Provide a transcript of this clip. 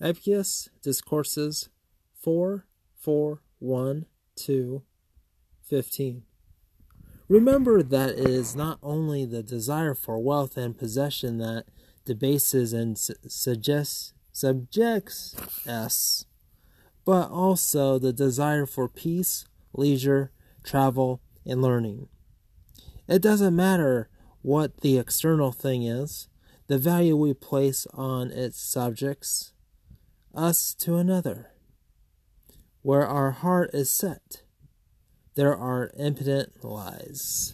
Epictetus Discourses 4 4 1 2 15. Remember that it is not only the desire for wealth and possession that debases and su- suggests, subjects us, but also the desire for peace, leisure, travel, and learning. It doesn't matter what the external thing is, the value we place on its subjects, us to another. Where our heart is set, there are impotent lies.